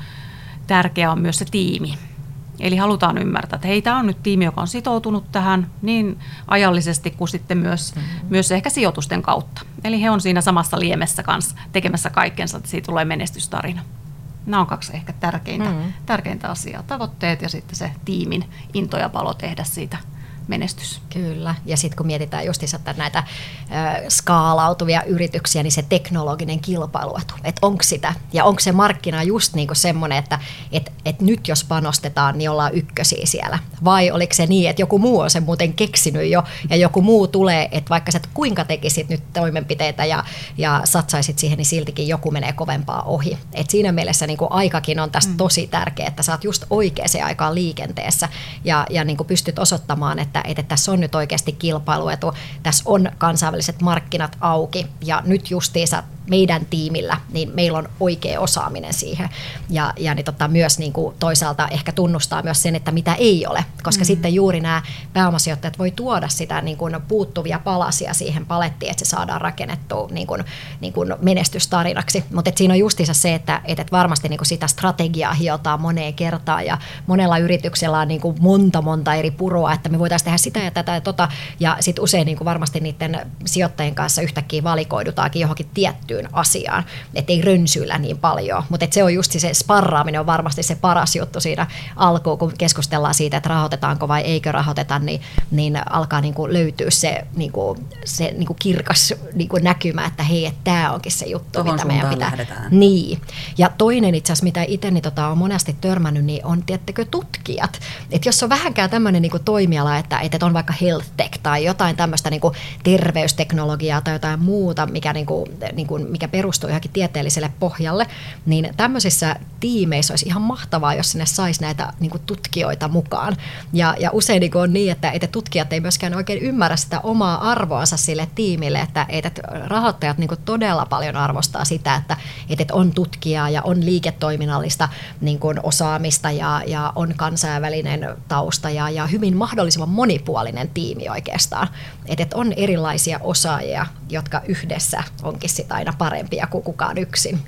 tärkeä, on myös se tiimi. Eli halutaan ymmärtää, että hei, tämä on nyt tiimi, joka on sitoutunut tähän niin ajallisesti kuin sitten myös, mm-hmm. myös ehkä sijoitusten kautta. Eli he on siinä samassa liemessä kanssa tekemässä kaikkensa, että siitä tulee menestystarina. Nämä on kaksi ehkä tärkeintä, mm-hmm. tärkeintä asiaa. Tavoitteet ja sitten se tiimin into ja palo tehdä siitä menestys. Kyllä, ja sitten kun mietitään justiinsa näitä skaalautuvia yrityksiä, niin se teknologinen kilpailuetu, että onko sitä, ja onko se markkina just niin semmoinen, että et, et nyt jos panostetaan, niin ollaan ykkösiä siellä, vai oliko se niin, että joku muu on sen muuten keksinyt jo, ja joku muu tulee, että vaikka sä et kuinka tekisit nyt toimenpiteitä ja, ja satsaisit siihen, niin siltikin joku menee kovempaa ohi. Et siinä mielessä niin aikakin on tästä mm. tosi tärkeä, että sä oot just oikeaan aikaan liikenteessä, ja, ja niin pystyt osoittamaan, että että, tässä on nyt oikeasti kilpailuetu, tässä on kansainväliset markkinat auki ja nyt justiinsa meidän tiimillä, niin meillä on oikea osaaminen siihen. Ja, ja niin tota, myös niin kuin toisaalta ehkä tunnustaa myös sen, että mitä ei ole, koska mm. sitten juuri nämä pääomasijoittajat voi tuoda sitä niin kuin puuttuvia palasia siihen palettiin, että se saadaan rakennettua niin kuin, niin kuin menestystarinaksi. Mutta siinä on justiinsa se, että, että varmasti niin kuin sitä strategiaa hiotaan moneen kertaan ja monella yrityksellä on niin kuin monta monta eri puroa, että me voitaisiin tehdä sitä ja tätä ja tota, ja sitten usein niin kuin varmasti niiden sijoittajien kanssa yhtäkkiä valikoidutaankin johonkin tiettyyn asiaan, ettei rönsyillä niin paljon, mutta se on just se sparraaminen on varmasti se paras juttu siinä alkuun, kun keskustellaan siitä, että rahoitetaanko vai eikö rahoiteta, niin, niin alkaa niin kuin löytyä se, niin kuin, se niin kuin kirkas niin kuin näkymä, että hei, että tämä onkin se juttu, Tohon mitä meidän pitää. Lähdetään. Niin. Ja toinen itse asiassa, mitä itse niin tota, on monesti törmännyt, niin on, tiettekö, tutkijat. Että jos on vähänkään tämmöinen niin toimiala, että, että on vaikka health tech tai jotain tämmöistä niin kuin terveysteknologiaa tai jotain muuta, mikä, niin kuin, niin kuin, mikä perustuu johonkin tieteelliselle pohjalle, niin tämmöisissä tiimeissä olisi ihan mahtavaa, jos sinne saisi näitä niin kuin tutkijoita mukaan. Ja, ja usein niin on niin, että, että tutkijat ei myöskään oikein ymmärrä sitä omaa arvoansa sille tiimille, että, että rahoittajat niin kuin todella paljon arvostaa sitä, että, että on tutkijaa ja on liiketoiminnallista niin kuin osaamista ja, ja on kansainvälinen tausta ja, ja hyvin mahdollisimman monipuolinen tiimi oikeastaan. Että et on erilaisia osaajia, jotka yhdessä onkin sit aina parempia kuin kukaan yksin.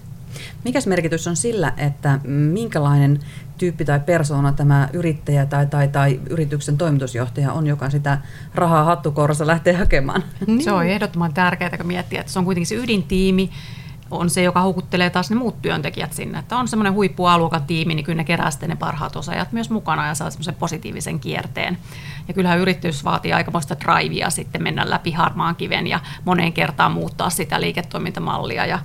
Mikäs merkitys on sillä, että minkälainen tyyppi tai persoona tämä yrittäjä tai, tai, tai yrityksen toimitusjohtaja on, joka sitä rahaa hattukourassa lähtee hakemaan? Se on ehdottoman tärkeää, kun miettii, että se on kuitenkin se ydintiimi, on se, joka houkuttelee taas ne muut työntekijät sinne. Että on semmoinen huippualuokan tiimi, niin kyllä ne kerää sitten ne parhaat osaajat myös mukana ja saa semmoisen positiivisen kierteen. Ja kyllähän yritys vaatii aikamoista drivea sitten mennä läpi harmaan kiven ja moneen kertaan muuttaa sitä liiketoimintamallia ja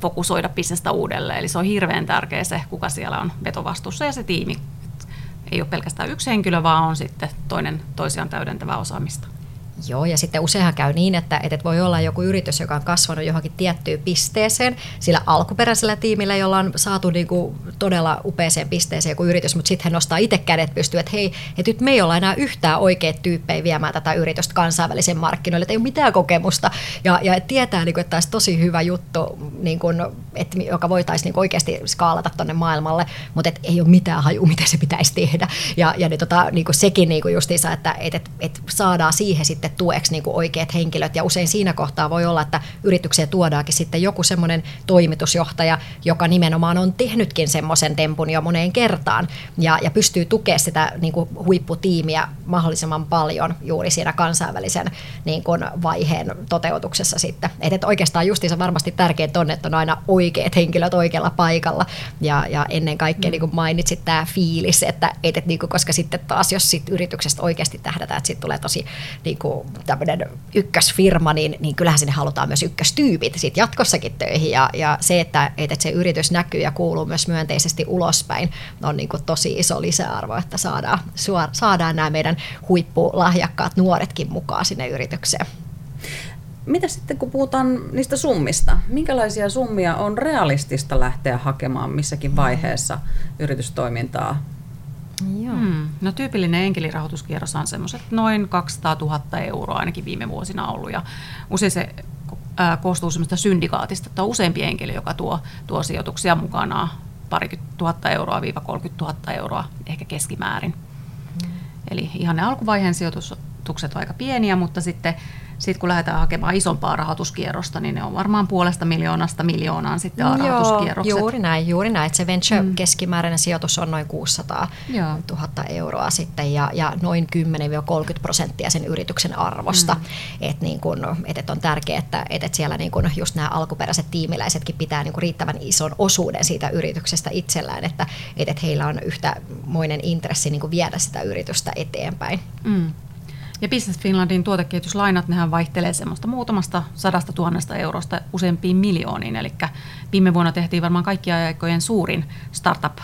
fokusoida bisnestä uudelleen. Eli se on hirveän tärkeä se, kuka siellä on vetovastuussa ja se tiimi. Ei ole pelkästään yksi henkilö, vaan on sitten toinen toisiaan täydentävää osaamista. Joo, ja sitten useinhan käy niin, että, että voi olla joku yritys, joka on kasvanut johonkin tiettyyn pisteeseen sillä alkuperäisellä tiimillä, jolla on saatu niin kuin todella upeeseen pisteeseen joku yritys, mutta sitten he nostaa itse kädet pystyyn, että hei, että nyt me ei olla enää yhtään oikeat tyyppejä viemään tätä yritystä kansainvälisen markkinoille, että ei ole mitään kokemusta, ja, ja tietää, niin kuin, että olisi tosi hyvä juttu, niin kuin, että, joka voitaisiin niin oikeasti skaalata tuonne maailmalle, mutta että ei ole mitään haju, miten se pitäisi tehdä, ja, ja niin, tota, niin kuin sekin niin kuin justiinsa, että, että, että, että saadaan siihen sitten tueksi niin kuin oikeat henkilöt. Ja usein siinä kohtaa voi olla, että yritykseen tuodaankin sitten joku semmoinen toimitusjohtaja, joka nimenomaan on tehnytkin semmoisen tempun jo moneen kertaan ja, ja pystyy tukemaan sitä niin kuin huipputiimiä mahdollisimman paljon juuri siinä kansainvälisen niin kuin vaiheen toteutuksessa sitten. Et, et oikeastaan justiinsa varmasti tärkeintä on, että on aina oikeat henkilöt oikealla paikalla ja, ja ennen kaikkea mm. niin kuin mainitsit tämä fiilis, että et, et, niin kuin, koska sitten taas jos sit yrityksestä oikeasti tähdätään, että sitten tulee tosi niin kuin, tämmöinen ykkösfirma, niin, niin kyllähän sinne halutaan myös ykköstyypit sit jatkossakin töihin. Ja, ja se, että, että se yritys näkyy ja kuuluu myös myönteisesti ulospäin, on niin kuin tosi iso lisäarvo, että saadaan, saadaan nämä meidän huippulahjakkaat nuoretkin mukaan sinne yritykseen. Mitä sitten, kun puhutaan niistä summista? Minkälaisia summia on realistista lähteä hakemaan missäkin vaiheessa yritystoimintaa Joo. Hmm. No tyypillinen enkelirahoituskierros on semmoiset noin 200 000 euroa ainakin viime vuosina ollut ja usein se ää, koostuu semmoista syndikaatista, että on useampi enkeli, joka tuo, tuo sijoituksia mukana parikymmentä tuhatta euroa viiva 30 000 euroa ehkä keskimäärin. Hmm. Eli ihan ne alkuvaiheen sijoitukset on aika pieniä, mutta sitten sitten kun lähdetään hakemaan isompaa rahoituskierrosta, niin ne on varmaan puolesta miljoonasta miljoonaan sitten Joo, rahoituskierrokset. Juuri näin, juuri näin. Se venture mm. keskimääräinen sijoitus on noin 600 Joo. 000 euroa sitten ja, ja noin 10-30 prosenttia sen yrityksen arvosta. Mm. Että niin kun, et, et on tärkeää, että et, et siellä niin kun just nämä alkuperäiset tiimiläisetkin pitää niin kun riittävän ison osuuden siitä yrityksestä itsellään, että et, et heillä on yhtämoinen intressi niin viedä sitä yritystä eteenpäin. Mm. Ja Business Finlandin tuotekehityslainat, nehän vaihtelee semmoista muutamasta sadasta tuhannesta eurosta useampiin miljooniin. Eli viime vuonna tehtiin varmaan kaikkien aikojen suurin startup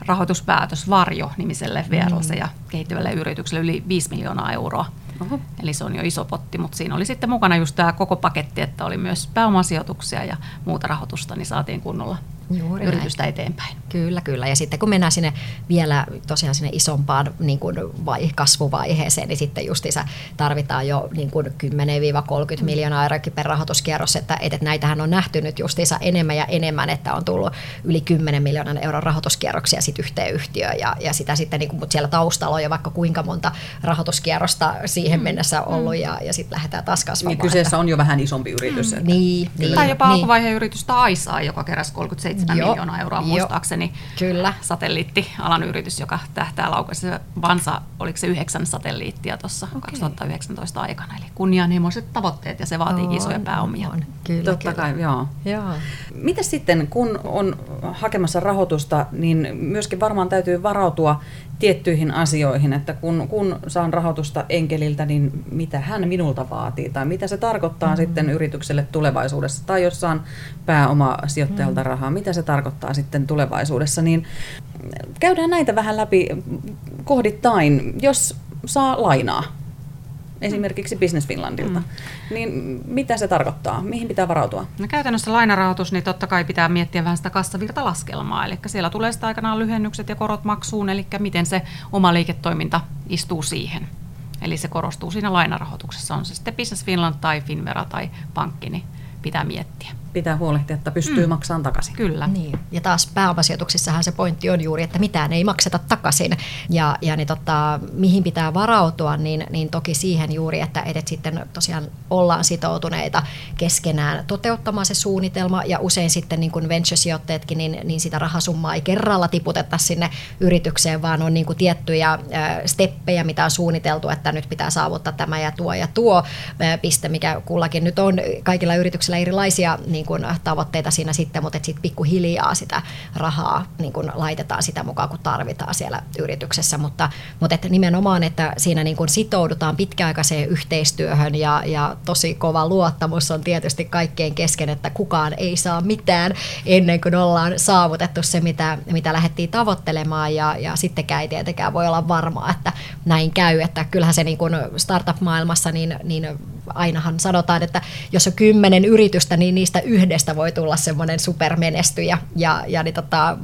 rahoituspäätös Varjo-nimiselle VRLC mm. ja kehittyvälle yritykselle yli 5 miljoonaa euroa. Oho. Eli se on jo iso potti, mutta siinä oli sitten mukana just tämä koko paketti, että oli myös pääomasijoituksia ja muuta rahoitusta, niin saatiin kunnolla Juuri yritystä näin. eteenpäin. Kyllä, kyllä. Ja sitten kun mennään sinne vielä tosiaan sinne isompaan niin kuin vai, kasvuvaiheeseen, niin sitten justiinsa tarvitaan jo niin kuin 10-30 mm. miljoonaa euroa per rahoituskierros, että, että näitähän on nähty nyt justiinsa enemmän ja enemmän, että on tullut yli 10 miljoonan euron rahoituskierroksia sitten yhteen yhtiöön ja, ja sitä sitten, niin kuin, mutta siellä taustalla on jo vaikka kuinka monta rahoituskierrosta siihen mm. mennessä ollut mm. ja, ja sitten lähdetään taas kasvamaan. Niin kyseessä että... on jo vähän isompi yritys. Mm. Että... Niin, niin, tai jopa niin. alkuvaiheen yritystä Aisaa, joka keräsi 37 Joo. miljoonaa euroa muistaakseni. Kyllä. Satelliittialan yritys, joka tähtää laukaisi Vansa, oliko se yhdeksän satelliittia tuossa okay. 2019 aikana. Eli kunnianhimoiset tavoitteet ja se vaatii isoja pääomia. On. Kyllä, Totta kyllä. kai, joo. joo. Mitä sitten, kun on hakemassa rahoitusta, niin myöskin varmaan täytyy varautua tiettyihin asioihin, että kun, kun saan rahoitusta enkeliltä, niin mitä hän minulta vaatii tai mitä se tarkoittaa mm-hmm. sitten yritykselle tulevaisuudessa tai jos saan pääoma sijoittajalta mm-hmm. rahaa, mitä se tarkoittaa sitten tulevaisuudessa, niin käydään näitä vähän läpi kohdittain, jos saa lainaa esimerkiksi Business Finlandilta. Mm. Niin mitä se tarkoittaa? Mihin pitää varautua? No käytännössä lainarahoitus, niin totta kai pitää miettiä vähän sitä kassavirtalaskelmaa. Eli siellä tulee sitä aikanaan lyhennykset ja korot maksuun, eli miten se oma liiketoiminta istuu siihen. Eli se korostuu siinä lainarahoituksessa, on se sitten Business Finland tai Finvera tai pankki, niin pitää miettiä pitää huolehtia, että pystyy mm. maksamaan takaisin. Kyllä. Niin. Ja taas pääomasijoituksissahan se pointti on juuri, että mitään ei makseta takaisin. Ja, ja niin tota, mihin pitää varautua, niin, niin toki siihen juuri, että edet sitten tosiaan ollaan sitoutuneita keskenään toteuttamaan se suunnitelma. Ja usein sitten niin kuin venture-sijoitteetkin, niin, niin sitä rahasummaa ei kerralla tiputeta sinne yritykseen, vaan on niin kuin tiettyjä äh, steppejä, mitä on suunniteltu, että nyt pitää saavuttaa tämä ja tuo ja tuo äh, piste, mikä kullakin nyt on kaikilla yrityksillä erilaisia niin niin kuin tavoitteita siinä sitten, mutta sitten pikkuhiljaa sitä rahaa niin kuin laitetaan sitä mukaan, kun tarvitaan siellä yrityksessä. Mutta, mutta että nimenomaan, että siinä niin kuin sitoudutaan pitkäaikaiseen yhteistyöhön ja, ja tosi kova luottamus on tietysti kaikkein kesken, että kukaan ei saa mitään ennen kuin ollaan saavutettu se, mitä, mitä lähdettiin tavoittelemaan ja, ja sittenkään ei tietenkään voi olla varmaa, että näin käy. Että kyllähän se niin kuin startup-maailmassa, niin, niin ainahan sanotaan, että jos on kymmenen yritystä, niin niistä yhdestä voi tulla semmoinen supermenestyjä ja, ja niin tota,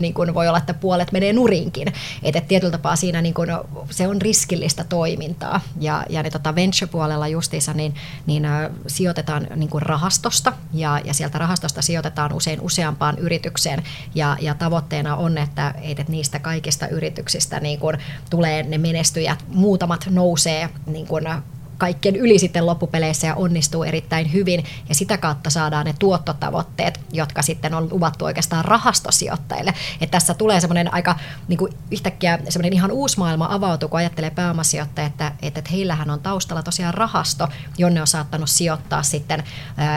niin kuin voi olla, että puolet menee nurinkin. Että tietyllä tapaa siinä niin kuin, se on riskillistä toimintaa. Ja, ja niin tota venture-puolella justiinsa niin, niin ä, sijoitetaan niin kuin rahastosta ja, ja sieltä rahastosta sijoitetaan usein useampaan yritykseen. Ja, ja tavoitteena on, että, että niistä kaikista yrityksistä niin kuin tulee ne menestyjät, muutamat nousee niin kuin kaikkien yli sitten loppupeleissä ja onnistuu erittäin hyvin. Ja sitä kautta saadaan ne tuottotavoitteet, jotka sitten on luvattu oikeastaan rahastosijoittajille. Et tässä tulee semmoinen aika niin kuin yhtäkkiä semmoinen ihan uusi maailma avautuu, kun ajattelee pääomasijoittajia, että, että heillähän on taustalla tosiaan rahasto, jonne on saattanut sijoittaa sitten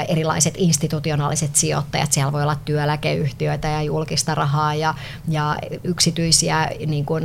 erilaiset institutionaaliset sijoittajat. Siellä voi olla työeläkeyhtiöitä ja julkista rahaa ja, ja yksityisiä niin kuin,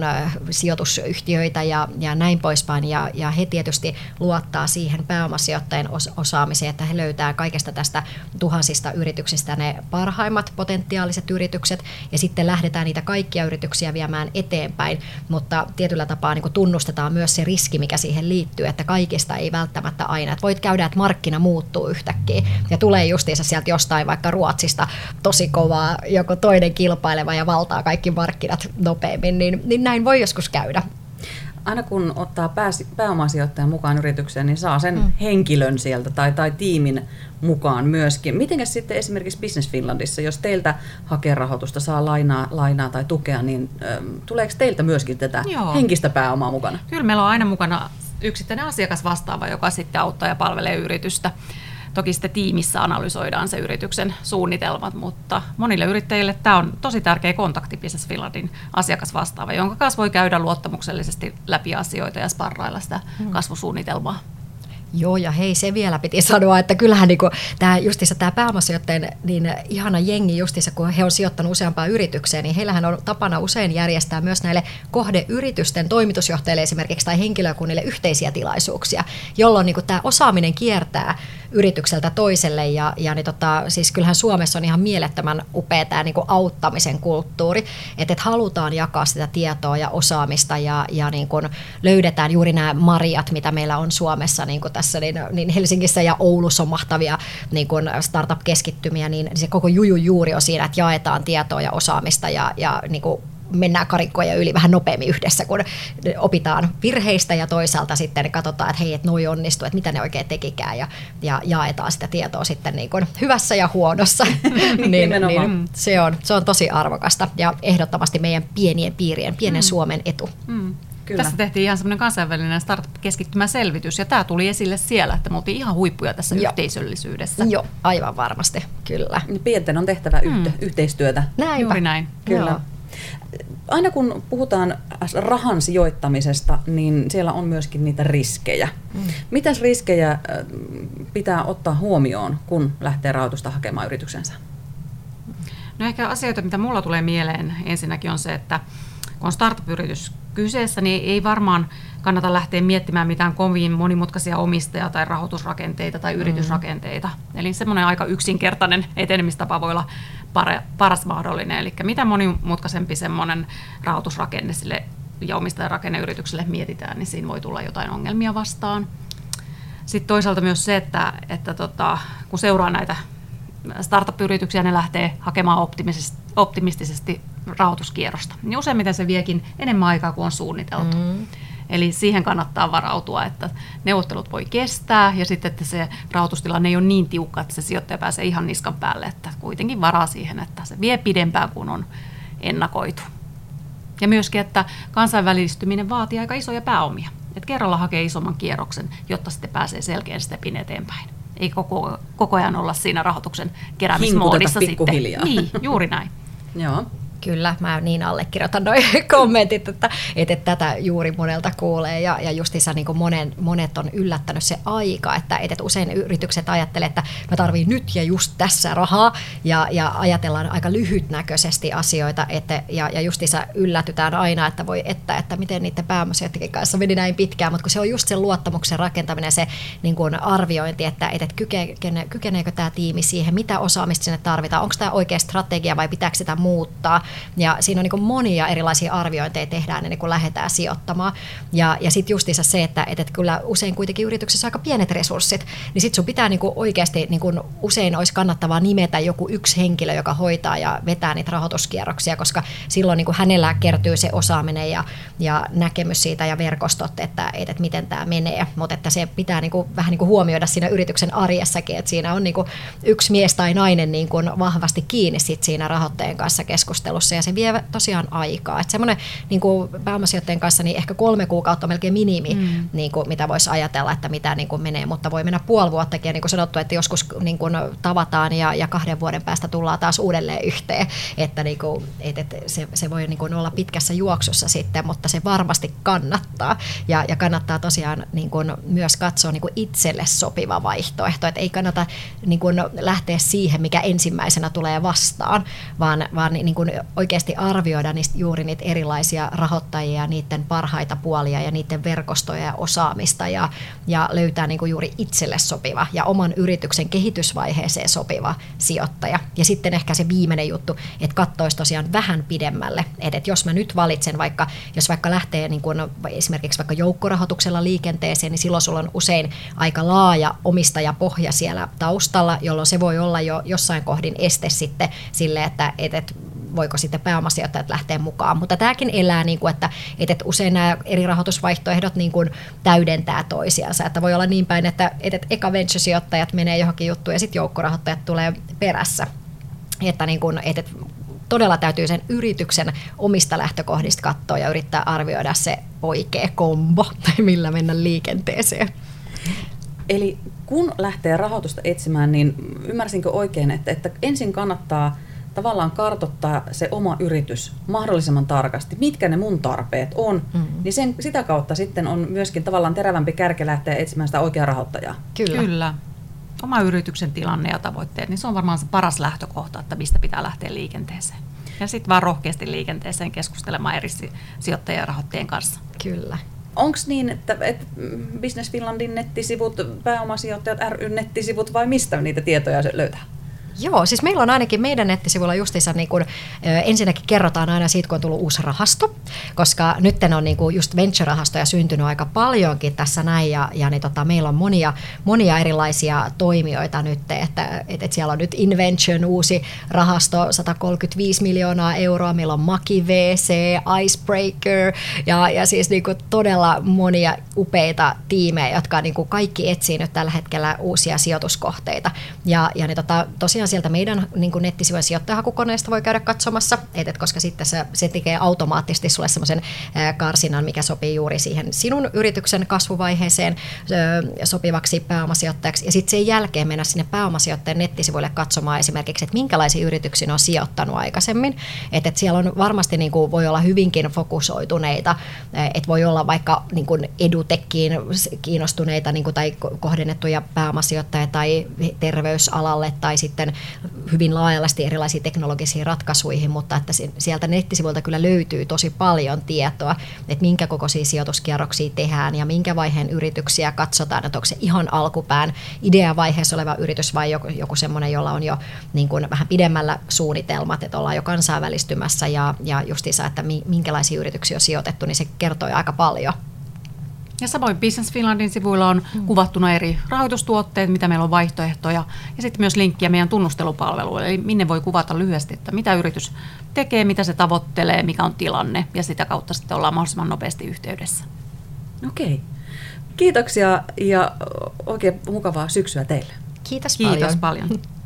sijoitusyhtiöitä ja, ja näin poispäin. Ja, ja he tietysti luovat luottaa siihen pääomasijoittajien osaamiseen, että he löytää kaikesta tästä tuhansista yrityksistä ne parhaimmat potentiaaliset yritykset ja sitten lähdetään niitä kaikkia yrityksiä viemään eteenpäin, mutta tietyllä tapaa niin tunnustetaan myös se riski, mikä siihen liittyy, että kaikista ei välttämättä aina. Että voit käydä, että markkina muuttuu yhtäkkiä ja tulee justiinsa sieltä jostain vaikka Ruotsista tosi kovaa joko toinen kilpaileva ja valtaa kaikki markkinat nopeammin, niin, niin näin voi joskus käydä aina kun ottaa pääsi, pääomasijoittajan mukaan yritykseen, niin saa sen mm. henkilön sieltä tai, tai tiimin mukaan myöskin. Miten sitten esimerkiksi Business Finlandissa, jos teiltä hakee rahoitusta, saa lainaa, lainaa tai tukea, niin ö, tuleeko teiltä myöskin tätä Joo. henkistä pääomaa mukana? Kyllä meillä on aina mukana yksittäinen asiakas vastaava, joka sitten auttaa ja palvelee yritystä. Toki sitten tiimissä analysoidaan se yrityksen suunnitelmat, mutta monille yrittäjille tämä on tosi tärkeä kontakti Business Finlandin asiakasvastaava, jonka kanssa voi käydä luottamuksellisesti läpi asioita ja sparrailla sitä hmm. kasvusuunnitelmaa. Joo, ja hei, se vielä piti sanoa, että kyllähän niin tämä justissa tämä pääomasijoittajien niin ihana jengi justissa, kun he on sijoittanut useampaan yritykseen, niin heillähän on tapana usein järjestää myös näille kohdeyritysten toimitusjohtajille esimerkiksi tai henkilökunnille yhteisiä tilaisuuksia, jolloin niin tämä osaaminen kiertää yritykseltä toiselle. Ja, ja niin tota, siis kyllähän Suomessa on ihan mielettömän upea tämä niin auttamisen kulttuuri, että et halutaan jakaa sitä tietoa ja osaamista ja, ja niin löydetään juuri nämä marjat, mitä meillä on Suomessa niin kuin tässä, niin, niin Helsingissä ja Oulussa on mahtavia niin kuin startup-keskittymiä, niin se koko juju juuri on siinä, että jaetaan tietoa ja osaamista ja, ja niin kuin mennään karikkoja yli vähän nopeammin yhdessä, kun opitaan virheistä ja toisaalta sitten katsotaan, että hei, että noi onnistuu, että mitä ne oikein tekikään ja, ja jaetaan sitä tietoa sitten niin kuin hyvässä ja huonossa. niin, niin, se, on, se on tosi arvokasta ja ehdottomasti meidän pienien piirien, pienen mm. Suomen etu. Mm. Kyllä. Tässä tehtiin ihan semmoinen kansainvälinen startup-keskittymä selvitys, ja tämä tuli esille siellä, että me oltiin ihan huippuja tässä Joo. yhteisöllisyydessä. Joo, aivan varmasti, kyllä. Pienten on tehtävä mm. yhteistyötä. Näinpä. Juuri näin. Kyllä. Joo. Aina kun puhutaan rahan sijoittamisesta, niin siellä on myöskin niitä riskejä. Mm. Mitäs riskejä pitää ottaa huomioon, kun lähtee rahoitusta hakemaan yrityksensä? No ehkä asioita, mitä mulla tulee mieleen ensinnäkin on se, että kun on startup-yritys kyseessä, niin ei varmaan kannata lähteä miettimään mitään kovin monimutkaisia omistaja- tai rahoitusrakenteita tai mm. yritysrakenteita. Eli semmoinen aika yksinkertainen etenemistapa voi olla paras mahdollinen. Eli mitä monimutkaisempi semmoinen rahoitusrakenne sille ja omistajarakenneyritykselle mietitään, niin siinä voi tulla jotain ongelmia vastaan. Sitten toisaalta myös se, että, että tota, kun seuraa näitä startup-yrityksiä, ne lähtee hakemaan optimistisesti, optimistisesti rahoituskierrosta. Niin useimmiten se viekin enemmän aikaa kuin on suunniteltu. Mm. Eli siihen kannattaa varautua, että neuvottelut voi kestää ja sitten, että se rahoitustilanne ei ole niin tiukka, että se sijoittaja pääsee ihan niskan päälle, että kuitenkin varaa siihen, että se vie pidempään kuin on ennakoitu. Ja myöskin, että kansainvälistyminen vaatii aika isoja pääomia. Että kerralla hakee isomman kierroksen, jotta sitten pääsee selkeän stepin eteenpäin. Ei koko, koko ajan olla siinä rahoituksen keräämismoodissa sitten. Niin, juuri näin. Joo. Kyllä, mä niin allekirjoitan noin kommentit, että, että, tätä juuri monelta kuulee. Ja, ja justiinsa niin monen, monet on yllättänyt se aika, että, että usein yritykset ajattelee, että mä tarviin nyt ja just tässä rahaa. Ja, ja ajatellaan aika lyhytnäköisesti asioita että, ja, ja justiinsa yllätytään aina, että voi että, että miten niiden pääomasijoittajien kanssa meni näin pitkään, mutta kun se on just se luottamuksen rakentaminen, se niin kuin arviointi, että, että kykene, kykeneekö tämä tiimi siihen, mitä osaamista sinne tarvitaan, onko tämä oikea strategia vai pitääkö sitä muuttaa, ja siinä on niin monia erilaisia arviointeja tehdään ennen kuin lähdetään sijoittamaan. Ja, ja sitten justiinsa se, että, että kyllä usein kuitenkin yrityksessä aika pienet resurssit, niin sitten sun pitää niin kuin oikeasti, niin kuin usein olisi kannattavaa nimetä joku yksi henkilö, joka hoitaa ja vetää niitä rahoituskierroksia, koska silloin niin kuin hänellä kertyy se osaaminen ja, ja näkemys siitä ja verkostot, että, että, miten tämä menee. Mutta että se pitää niin kuin, vähän niin kuin huomioida siinä yrityksen arjessakin, että siinä on niin kuin yksi mies tai nainen niin kuin vahvasti kiinni sit siinä rahoittajan kanssa keskustelussa alussa ja se vie tosiaan aikaa. Että semmoinen niin kuin pääomasijoittajien kanssa niin ehkä kolme kuukautta on melkein minimi, mm. niin kuin, mitä voisi ajatella, että mitä niin kuin menee, mutta voi mennä puoli vuottakin ja niin kuin sanottu, että joskus niin kuin tavataan ja, ja kahden vuoden päästä tullaan taas uudelleen yhteen, että niin kuin, et, et se, se voi niin kuin olla pitkässä juoksussa sitten, mutta se varmasti kannattaa ja, ja kannattaa tosiaan niin kuin myös katsoa niin kuin itselle sopiva vaihtoehto, että ei kannata niin kuin lähteä siihen, mikä ensimmäisenä tulee vastaan, vaan, vaan niin kuin oikeasti arvioida niistä, juuri niitä erilaisia rahoittajia, niiden parhaita puolia ja niiden verkostoja ja osaamista ja, ja löytää niin kuin juuri itselle sopiva ja oman yrityksen kehitysvaiheeseen sopiva sijoittaja. Ja sitten ehkä se viimeinen juttu, että katsoisi tosiaan vähän pidemmälle, että jos mä nyt valitsen vaikka, jos vaikka lähtee niin kuin esimerkiksi vaikka joukkorahoituksella liikenteeseen, niin silloin sulla on usein aika laaja omistajapohja siellä taustalla, jolloin se voi olla jo jossain kohdin este sitten sille, että, että voiko sitten pääomasijoittajat lähteä mukaan. Mutta tämäkin elää, niin kuin, että, että usein nämä eri rahoitusvaihtoehdot niin kuin täydentää toisiansa. Että voi olla niin päin, että, että eka venture-sijoittajat menee johonkin juttuun ja sitten joukkorahoittajat tulee perässä. Että, niin kuin, että todella täytyy sen yrityksen omista lähtökohdista katsoa ja yrittää arvioida se oikea kombo, tai millä mennä liikenteeseen. Eli kun lähtee rahoitusta etsimään, niin ymmärsinkö oikein, että, että ensin kannattaa – tavallaan kartottaa se oma yritys mahdollisimman tarkasti, mitkä ne mun tarpeet on, mm-hmm. niin sen, sitä kautta sitten on myöskin tavallaan terävämpi kärke lähteä etsimään sitä oikeaa rahoittajaa. Kyllä. Kyllä. Oma yrityksen tilanne ja tavoitteet, niin se on varmaan se paras lähtökohta, että mistä pitää lähteä liikenteeseen. Ja sitten vaan rohkeasti liikenteeseen keskustelemaan eri sijoittajien ja rahoittajien kanssa. Kyllä. Onko niin, että, että Business Finlandin nettisivut, pääomasijoittajat ry nettisivut vai mistä niitä tietoja löytää? Joo, siis meillä on ainakin meidän nettisivuilla justiinsa niin kuin, ensinnäkin kerrotaan aina siitä, kun on tullut uusi rahasto, koska nyt on niin kuin just venture-rahastoja syntynyt aika paljonkin tässä näin, ja, ja niin tota, meillä on monia, monia erilaisia toimijoita nyt, että, että, että siellä on nyt Invention uusi rahasto, 135 miljoonaa euroa, meillä on Maki VC, Icebreaker, ja, ja siis niin kuin todella monia upeita tiimejä, jotka niin kuin kaikki etsii nyt tällä hetkellä uusia sijoituskohteita, ja, ja niin tota, tosiaan sieltä meidän niin kuin nettisivujen sijoittajahakukoneesta voi käydä katsomassa, et, et koska sitten se, se tekee automaattisesti sulle semmoisen karsinan, mikä sopii juuri siihen sinun yrityksen kasvuvaiheeseen sopivaksi pääomasijoittajaksi. Ja sitten sen jälkeen mennä sinne pääomasijoittajan nettisivuille katsomaan esimerkiksi, että minkälaisiin yrityksiin on sijoittanut aikaisemmin. Että et siellä on varmasti niin kuin, voi olla hyvinkin fokusoituneita, että voi olla vaikka niin kuin edutekkiin kiinnostuneita niin kuin, tai kohdennettuja pääomasijoittajia tai terveysalalle tai sitten hyvin laajallasti erilaisiin teknologisiin ratkaisuihin, mutta että sieltä nettisivuilta kyllä löytyy tosi paljon tietoa, että minkä kokoisia sijoituskierroksia tehdään ja minkä vaiheen yrityksiä katsotaan, että onko se ihan alkupään ideavaiheessa oleva yritys vai joku, joku semmoinen, jolla on jo niin kuin vähän pidemmällä suunnitelmat, että ollaan jo kansainvälistymässä ja, ja justiinsa, että minkälaisia yrityksiä on sijoitettu, niin se kertoo aika paljon. Ja samoin Business Finlandin sivuilla on mm. kuvattuna eri rahoitustuotteet, mitä meillä on vaihtoehtoja, ja sitten myös linkkiä meidän tunnustelupalveluille, eli minne voi kuvata lyhyesti, että mitä yritys tekee, mitä se tavoittelee, mikä on tilanne, ja sitä kautta sitten ollaan mahdollisimman nopeasti yhteydessä. Okei. Kiitoksia ja oikein mukavaa syksyä teille. Kiitos, Kiitos paljon. paljon.